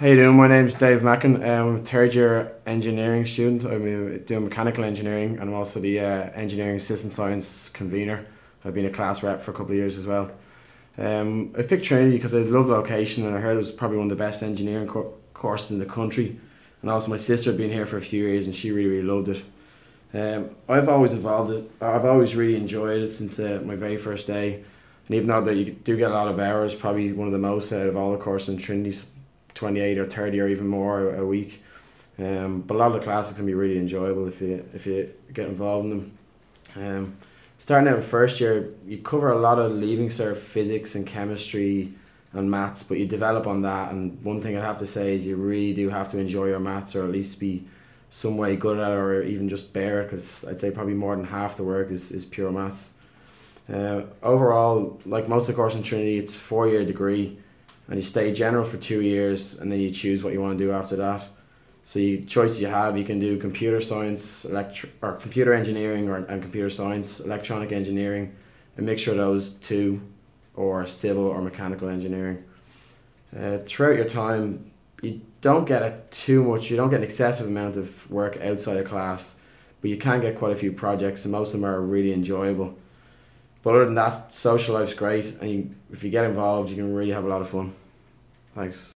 How you doing? My name's Dave Mackin. I'm a third year engineering student. I'm uh, doing mechanical engineering and I'm also the uh, engineering system science convener. I've been a class rep for a couple of years as well. Um, I picked Trinity because I love location and I heard it was probably one of the best engineering co- courses in the country. And also my sister had been here for a few years and she really really loved it. Um, I've always involved it. I've always really enjoyed it since uh, my very first day. And even though that you do get a lot of hours, probably one of the most out of all the courses in Trinity's 28 or 30 or even more a week. Um, but a lot of the classes can be really enjoyable if you if you get involved in them. Um, starting out in first year, you cover a lot of leaving cert physics and chemistry and maths, but you develop on that. And one thing I'd have to say is you really do have to enjoy your maths or at least be some way good at it or even just bear it because I'd say probably more than half the work is, is pure maths. Uh, overall, like most of the course in Trinity, it's four year degree and you stay general for two years and then you choose what you want to do after that. So you choices you have, you can do computer science, electro or computer engineering or and computer science, electronic engineering, a mixture of those two, or civil or mechanical engineering. Uh, throughout your time, you don't get a too much, you don't get an excessive amount of work outside of class, but you can get quite a few projects, and most of them are really enjoyable. But other than that, social life's great, and you, if you get involved, you can really have a lot of fun. Thanks.